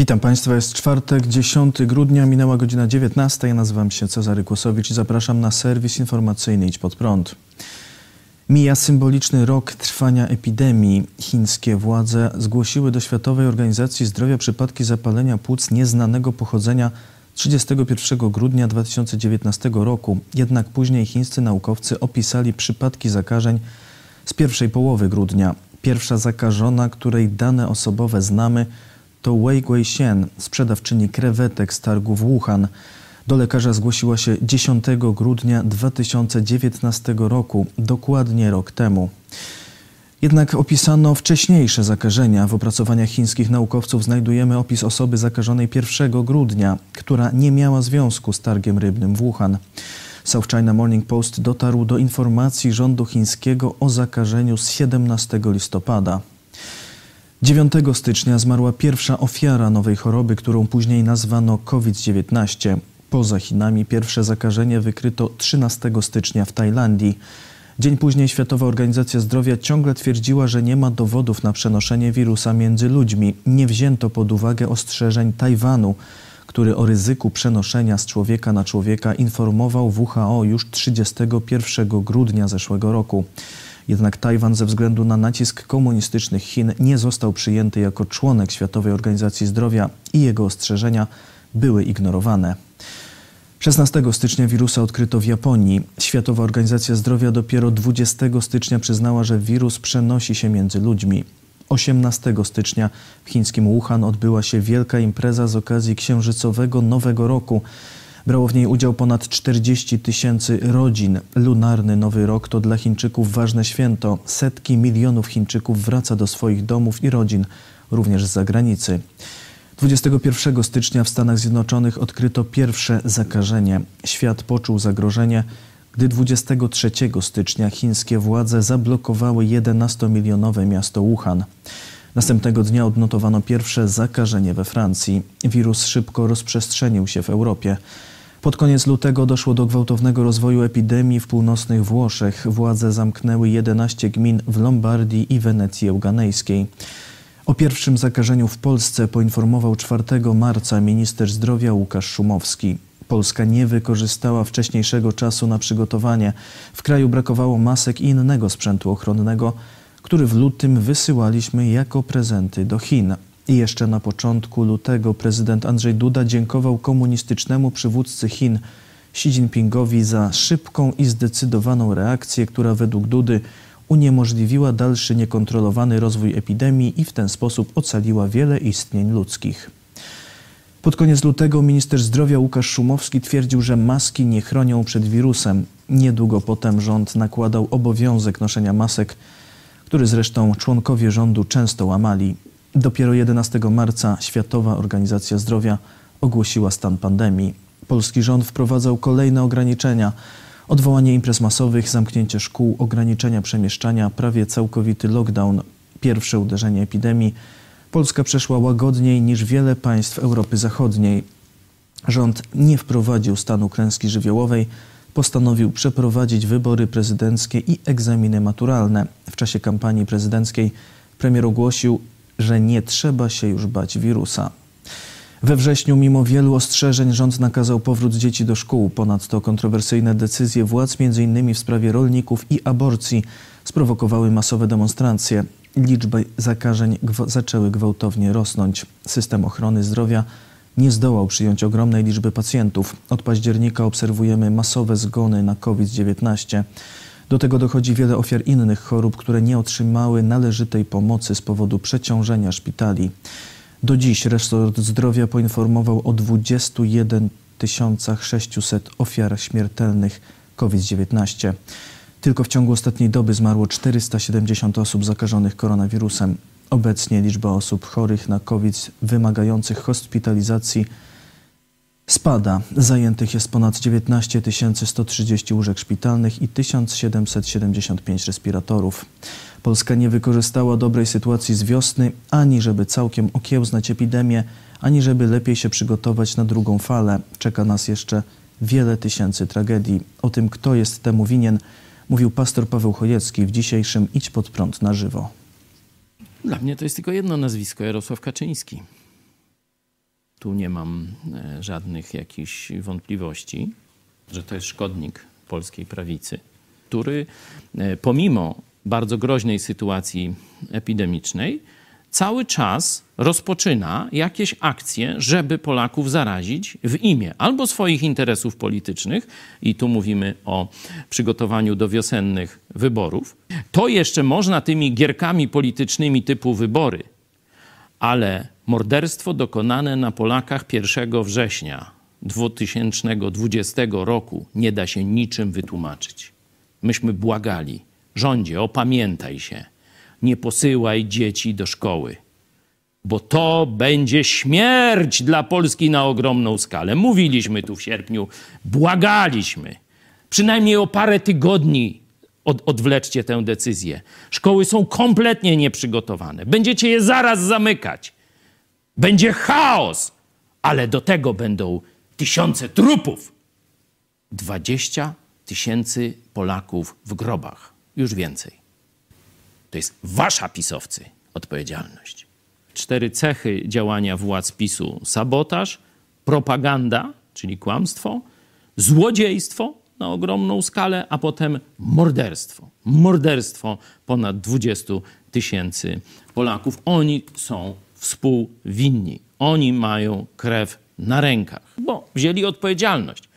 Witam Państwa, jest czwartek, 10 grudnia, minęła godzina 19. Ja nazywam się Cezary Kłosowicz i zapraszam na serwis informacyjny Idź Pod Prąd. Mija symboliczny rok trwania epidemii. Chińskie władze zgłosiły do Światowej Organizacji Zdrowia przypadki zapalenia płuc nieznanego pochodzenia 31 grudnia 2019 roku. Jednak później chińscy naukowcy opisali przypadki zakażeń z pierwszej połowy grudnia. Pierwsza zakażona, której dane osobowe znamy, to Wei Guixian, sprzedawczyni krewetek z targu w Wuhan. Do lekarza zgłosiła się 10 grudnia 2019 roku, dokładnie rok temu. Jednak opisano wcześniejsze zakażenia. W opracowaniach chińskich naukowców znajdujemy opis osoby zakażonej 1 grudnia, która nie miała związku z targiem rybnym w Wuhan. South China Morning Post dotarł do informacji rządu chińskiego o zakażeniu z 17 listopada. 9 stycznia zmarła pierwsza ofiara nowej choroby, którą później nazwano COVID-19. Poza Chinami pierwsze zakażenie wykryto 13 stycznia w Tajlandii. Dzień później Światowa Organizacja Zdrowia ciągle twierdziła, że nie ma dowodów na przenoszenie wirusa między ludźmi. Nie wzięto pod uwagę ostrzeżeń Tajwanu, który o ryzyku przenoszenia z człowieka na człowieka informował WHO już 31 grudnia zeszłego roku. Jednak Tajwan ze względu na nacisk komunistycznych Chin nie został przyjęty jako członek Światowej Organizacji Zdrowia i jego ostrzeżenia były ignorowane. 16 stycznia wirusa odkryto w Japonii. Światowa Organizacja Zdrowia dopiero 20 stycznia przyznała, że wirus przenosi się między ludźmi. 18 stycznia w chińskim Wuhan odbyła się wielka impreza z okazji księżycowego Nowego Roku. Brało w niej udział ponad 40 tysięcy rodzin. Lunarny Nowy Rok to dla Chińczyków ważne święto. Setki milionów Chińczyków wraca do swoich domów i rodzin, również z zagranicy. 21 stycznia w Stanach Zjednoczonych odkryto pierwsze zakażenie. Świat poczuł zagrożenie, gdy 23 stycznia chińskie władze zablokowały 11-milionowe miasto Wuhan. Następnego dnia odnotowano pierwsze zakażenie we Francji. Wirus szybko rozprzestrzenił się w Europie. Pod koniec lutego doszło do gwałtownego rozwoju epidemii w północnych Włoszech. Władze zamknęły 11 gmin w Lombardii i Wenecji Euganejskiej. O pierwszym zakażeniu w Polsce poinformował 4 marca minister zdrowia Łukasz Szumowski. Polska nie wykorzystała wcześniejszego czasu na przygotowanie. W kraju brakowało masek i innego sprzętu ochronnego, który w lutym wysyłaliśmy jako prezenty do Chin. I jeszcze na początku lutego prezydent Andrzej Duda dziękował komunistycznemu przywódcy Chin Xi Jinpingowi za szybką i zdecydowaną reakcję, która według Dudy uniemożliwiła dalszy niekontrolowany rozwój epidemii i w ten sposób ocaliła wiele istnień ludzkich. Pod koniec lutego minister zdrowia Łukasz Szumowski twierdził, że maski nie chronią przed wirusem. Niedługo potem rząd nakładał obowiązek noszenia masek, który zresztą członkowie rządu często łamali. Dopiero 11 marca Światowa Organizacja Zdrowia ogłosiła stan pandemii. Polski rząd wprowadzał kolejne ograniczenia. Odwołanie imprez masowych, zamknięcie szkół, ograniczenia przemieszczania, prawie całkowity lockdown. Pierwsze uderzenie epidemii Polska przeszła łagodniej niż wiele państw Europy Zachodniej. Rząd nie wprowadził stanu klęski żywiołowej, postanowił przeprowadzić wybory prezydenckie i egzaminy maturalne. W czasie kampanii prezydenckiej premier ogłosił, że nie trzeba się już bać wirusa. We wrześniu, mimo wielu ostrzeżeń, rząd nakazał powrót dzieci do szkół. Ponadto kontrowersyjne decyzje władz, m.in. w sprawie rolników i aborcji, sprowokowały masowe demonstracje. Liczby zakażeń zaczęły gwałtownie rosnąć. System ochrony zdrowia nie zdołał przyjąć ogromnej liczby pacjentów. Od października obserwujemy masowe zgony na COVID-19. Do tego dochodzi wiele ofiar innych chorób, które nie otrzymały należytej pomocy z powodu przeciążenia szpitali. Do dziś resort zdrowia poinformował o 21 600 ofiar śmiertelnych COVID-19. Tylko w ciągu ostatniej doby zmarło 470 osób zakażonych koronawirusem. Obecnie liczba osób chorych na COVID wymagających hospitalizacji spada. Zajętych jest ponad 19 130 łóżek szpitalnych i 1775 respiratorów. Polska nie wykorzystała dobrej sytuacji z wiosny, ani żeby całkiem okiełznać epidemię, ani żeby lepiej się przygotować na drugą falę. Czeka nas jeszcze wiele tysięcy tragedii. O tym, kto jest temu winien, mówił pastor Paweł Chojecki w dzisiejszym Idź pod prąd na żywo. Dla mnie to jest tylko jedno nazwisko Jarosław Kaczyński. Tu nie mam e, żadnych jakichś wątpliwości, że to jest szkodnik polskiej prawicy, który e, pomimo bardzo groźnej sytuacji epidemicznej, cały czas rozpoczyna jakieś akcje, żeby Polaków zarazić w imię albo swoich interesów politycznych, i tu mówimy o przygotowaniu do wiosennych wyborów. To jeszcze można tymi gierkami politycznymi typu wybory, ale morderstwo dokonane na Polakach 1 września 2020 roku nie da się niczym wytłumaczyć. Myśmy błagali, rządzie, opamiętaj się nie posyłaj dzieci do szkoły, bo to będzie śmierć dla Polski na ogromną skalę. Mówiliśmy tu w sierpniu, błagaliśmy. Przynajmniej o parę tygodni od, odwleczcie tę decyzję. Szkoły są kompletnie nieprzygotowane. Będziecie je zaraz zamykać. Będzie chaos, ale do tego będą tysiące trupów. 20 tysięcy Polaków w grobach, już więcej. To jest wasza pisowcy odpowiedzialność. Cztery cechy działania władz PiSu: sabotaż, propaganda, czyli kłamstwo, złodziejstwo na ogromną skalę, a potem morderstwo. Morderstwo ponad 20 tysięcy Polaków. Oni są współwinni. Oni mają krew na rękach, bo wzięli odpowiedzialność.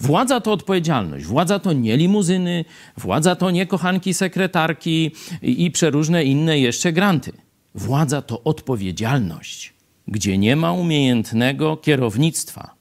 Władza to odpowiedzialność. Władza to nie limuzyny, władza to nie kochanki sekretarki i, i przeróżne inne jeszcze granty. Władza to odpowiedzialność. Gdzie nie ma umiejętnego kierownictwa,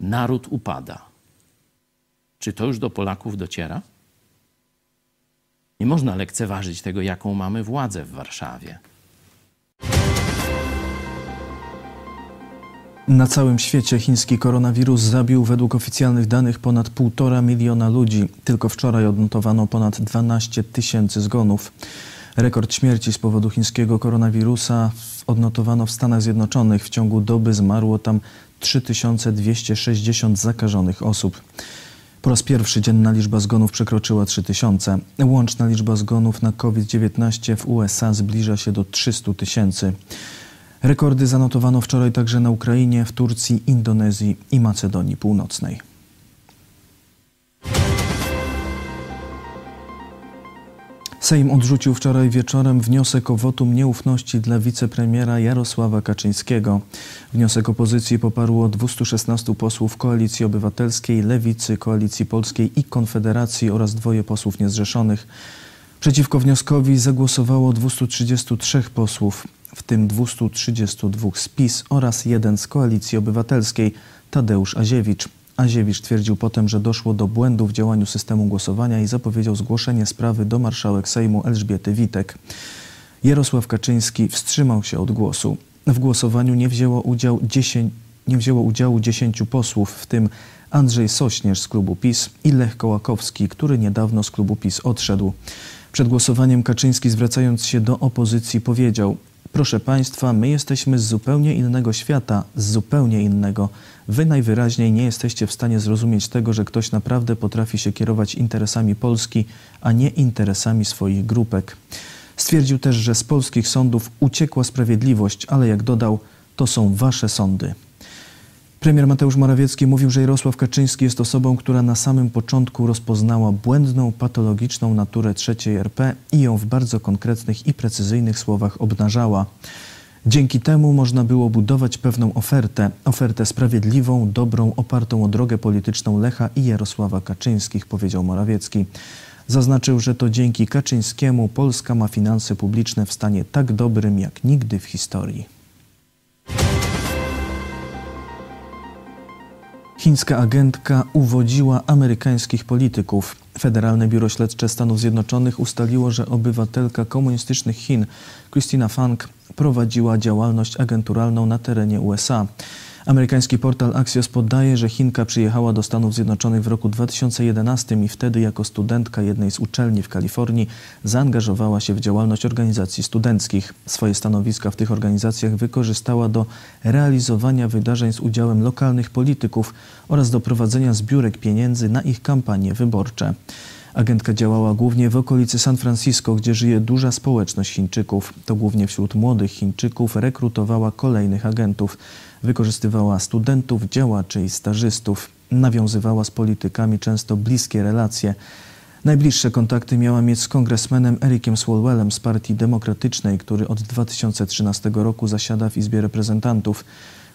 naród upada. Czy to już do Polaków dociera? Nie można lekceważyć tego, jaką mamy władzę w Warszawie. Na całym świecie chiński koronawirus zabił według oficjalnych danych ponad 1,5 miliona ludzi. Tylko wczoraj odnotowano ponad 12 tysięcy zgonów. Rekord śmierci z powodu chińskiego koronawirusa odnotowano w Stanach Zjednoczonych. W ciągu doby zmarło tam 3260 zakażonych osób. Po raz pierwszy dzienna liczba zgonów przekroczyła 3000. Łączna liczba zgonów na COVID-19 w USA zbliża się do 300 tysięcy. Rekordy zanotowano wczoraj także na Ukrainie, w Turcji, Indonezji i Macedonii Północnej. Sejm odrzucił wczoraj wieczorem wniosek o wotum nieufności dla wicepremiera Jarosława Kaczyńskiego. Wniosek opozycji poparło 216 posłów Koalicji Obywatelskiej, Lewicy, Koalicji Polskiej i Konfederacji oraz dwoje posłów niezrzeszonych. Przeciwko wnioskowi zagłosowało 233 posłów w tym 232 z PiS oraz jeden z Koalicji Obywatelskiej, Tadeusz Aziewicz. Aziewicz twierdził potem, że doszło do błędu w działaniu systemu głosowania i zapowiedział zgłoszenie sprawy do marszałek Sejmu Elżbiety Witek. Jarosław Kaczyński wstrzymał się od głosu. W głosowaniu nie wzięło, udział 10, nie wzięło udziału 10 posłów, w tym Andrzej Sośnierz z klubu PiS i Lech Kołakowski, który niedawno z klubu PiS odszedł. Przed głosowaniem Kaczyński, zwracając się do opozycji, powiedział: Proszę Państwa, my jesteśmy z zupełnie innego świata, z zupełnie innego. Wy najwyraźniej nie jesteście w stanie zrozumieć tego, że ktoś naprawdę potrafi się kierować interesami Polski, a nie interesami swoich grupek. Stwierdził też, że z polskich sądów uciekła sprawiedliwość, ale jak dodał, to są wasze sądy. Premier Mateusz Morawiecki mówił, że Jarosław Kaczyński jest osobą, która na samym początku rozpoznała błędną, patologiczną naturę trzeciej RP i ją w bardzo konkretnych i precyzyjnych słowach obnażała. Dzięki temu można było budować pewną ofertę, ofertę sprawiedliwą, dobrą, opartą o drogę polityczną Lecha i Jarosława Kaczyńskich, powiedział Morawiecki. Zaznaczył, że to dzięki Kaczyńskiemu Polska ma finanse publiczne w stanie tak dobrym jak nigdy w historii. Chińska agentka uwodziła amerykańskich polityków. Federalne Biuro Śledcze Stanów Zjednoczonych ustaliło, że obywatelka komunistycznych Chin, Christina Fang, prowadziła działalność agenturalną na terenie USA. Amerykański portal Axios podaje, że Chinka przyjechała do Stanów Zjednoczonych w roku 2011 i wtedy jako studentka jednej z uczelni w Kalifornii zaangażowała się w działalność organizacji studenckich. Swoje stanowiska w tych organizacjach wykorzystała do realizowania wydarzeń z udziałem lokalnych polityków oraz do prowadzenia zbiórek pieniędzy na ich kampanie wyborcze. Agentka działała głównie w okolicy San Francisco, gdzie żyje duża społeczność Chińczyków. To głównie wśród młodych Chińczyków rekrutowała kolejnych agentów. Wykorzystywała studentów, działaczy i stażystów. Nawiązywała z politykami często bliskie relacje. Najbliższe kontakty miała mieć z kongresmenem Ericiem Swalwellem z Partii Demokratycznej, który od 2013 roku zasiada w Izbie Reprezentantów.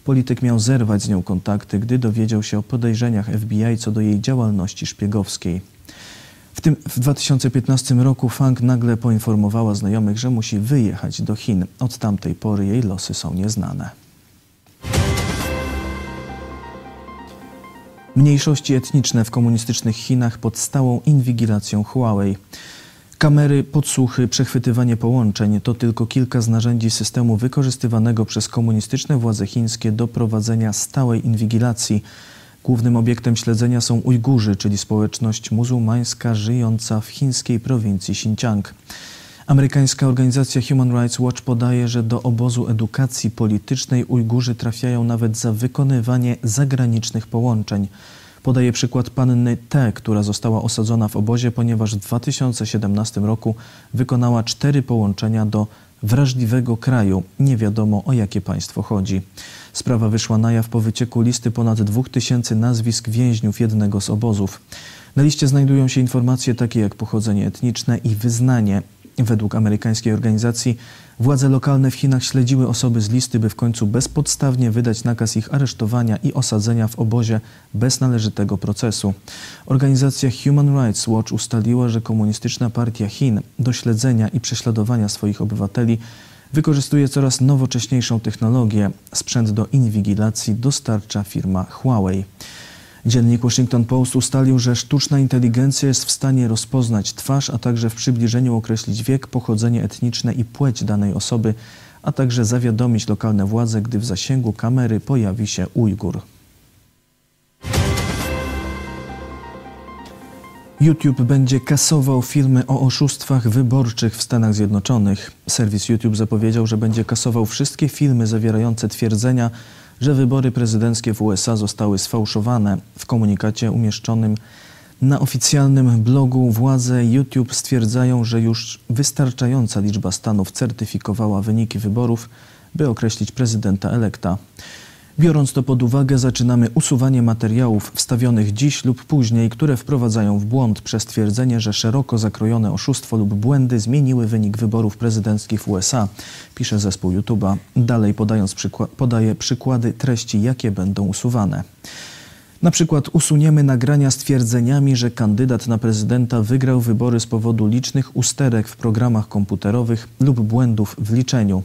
Polityk miał zerwać z nią kontakty, gdy dowiedział się o podejrzeniach FBI co do jej działalności szpiegowskiej. W tym w 2015 roku Fang nagle poinformowała znajomych, że musi wyjechać do Chin. Od tamtej pory jej losy są nieznane. Mniejszości etniczne w komunistycznych Chinach pod stałą inwigilacją Huawei. Kamery, podsłuchy, przechwytywanie połączeń to tylko kilka z narzędzi systemu wykorzystywanego przez komunistyczne władze chińskie do prowadzenia stałej inwigilacji. Głównym obiektem śledzenia są Ujgurzy, czyli społeczność muzułmańska żyjąca w chińskiej prowincji Xinjiang. Amerykańska organizacja Human Rights Watch podaje, że do obozu edukacji politycznej Ujgurzy trafiają nawet za wykonywanie zagranicznych połączeń. Podaje przykład panny T, która została osadzona w obozie, ponieważ w 2017 roku wykonała cztery połączenia do wrażliwego kraju. Nie wiadomo o jakie państwo chodzi. Sprawa wyszła na jaw po wycieku listy ponad 2000 nazwisk więźniów jednego z obozów. Na liście znajdują się informacje takie jak pochodzenie etniczne i wyznanie. Według amerykańskiej organizacji władze lokalne w Chinach śledziły osoby z listy, by w końcu bezpodstawnie wydać nakaz ich aresztowania i osadzenia w obozie bez należytego procesu. Organizacja Human Rights Watch ustaliła, że Komunistyczna Partia Chin do śledzenia i prześladowania swoich obywateli wykorzystuje coraz nowocześniejszą technologię. Sprzęt do inwigilacji dostarcza firma Huawei. Dziennik Washington Post ustalił, że sztuczna inteligencja jest w stanie rozpoznać twarz, a także w przybliżeniu określić wiek, pochodzenie etniczne i płeć danej osoby, a także zawiadomić lokalne władze, gdy w zasięgu kamery pojawi się Ujgur. YouTube będzie kasował filmy o oszustwach wyborczych w Stanach Zjednoczonych. Serwis YouTube zapowiedział, że będzie kasował wszystkie filmy zawierające twierdzenia, że wybory prezydenckie w USA zostały sfałszowane. W komunikacie umieszczonym na oficjalnym blogu władze YouTube stwierdzają, że już wystarczająca liczba stanów certyfikowała wyniki wyborów, by określić prezydenta elekta. Biorąc to pod uwagę, zaczynamy usuwanie materiałów wstawionych dziś lub później, które wprowadzają w błąd przez twierdzenie, że szeroko zakrojone oszustwo lub błędy zmieniły wynik wyborów prezydenckich w USA, pisze zespół YouTube'a. Dalej podając przykła podaje przykłady treści, jakie będą usuwane. Na przykład usuniemy nagrania z twierdzeniami, że kandydat na prezydenta wygrał wybory z powodu licznych usterek w programach komputerowych lub błędów w liczeniu.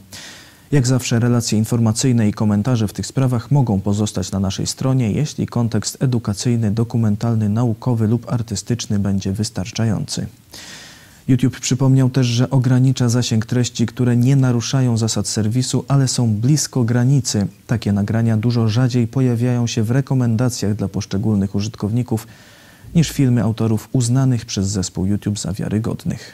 Jak zawsze relacje informacyjne i komentarze w tych sprawach mogą pozostać na naszej stronie, jeśli kontekst edukacyjny, dokumentalny, naukowy lub artystyczny będzie wystarczający. YouTube przypomniał też, że ogranicza zasięg treści, które nie naruszają zasad serwisu, ale są blisko granicy. Takie nagrania dużo rzadziej pojawiają się w rekomendacjach dla poszczególnych użytkowników niż filmy autorów uznanych przez zespół YouTube za wiarygodnych.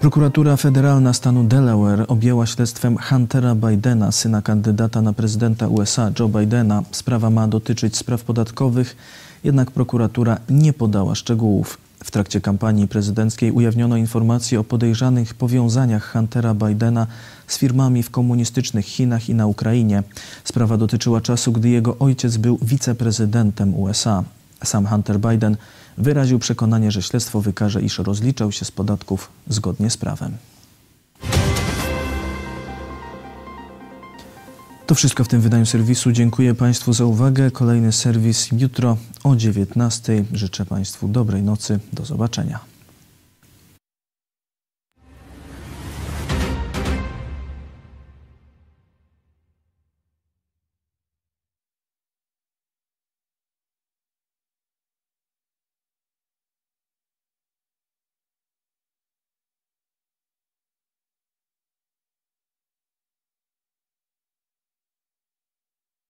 Prokuratura Federalna stanu Delaware objęła śledztwem Huntera Bidena, syna kandydata na prezydenta USA Joe Bidena. Sprawa ma dotyczyć spraw podatkowych, jednak prokuratura nie podała szczegółów. W trakcie kampanii prezydenckiej ujawniono informacje o podejrzanych powiązaniach Huntera Bidena z firmami w komunistycznych Chinach i na Ukrainie. Sprawa dotyczyła czasu, gdy jego ojciec był wiceprezydentem USA. Sam Hunter Biden wyraził przekonanie, że śledztwo wykaże, iż rozliczał się z podatków zgodnie z prawem. To wszystko w tym wydaniu serwisu. Dziękuję Państwu za uwagę. Kolejny serwis jutro o 19:00. Życzę Państwu dobrej nocy. Do zobaczenia.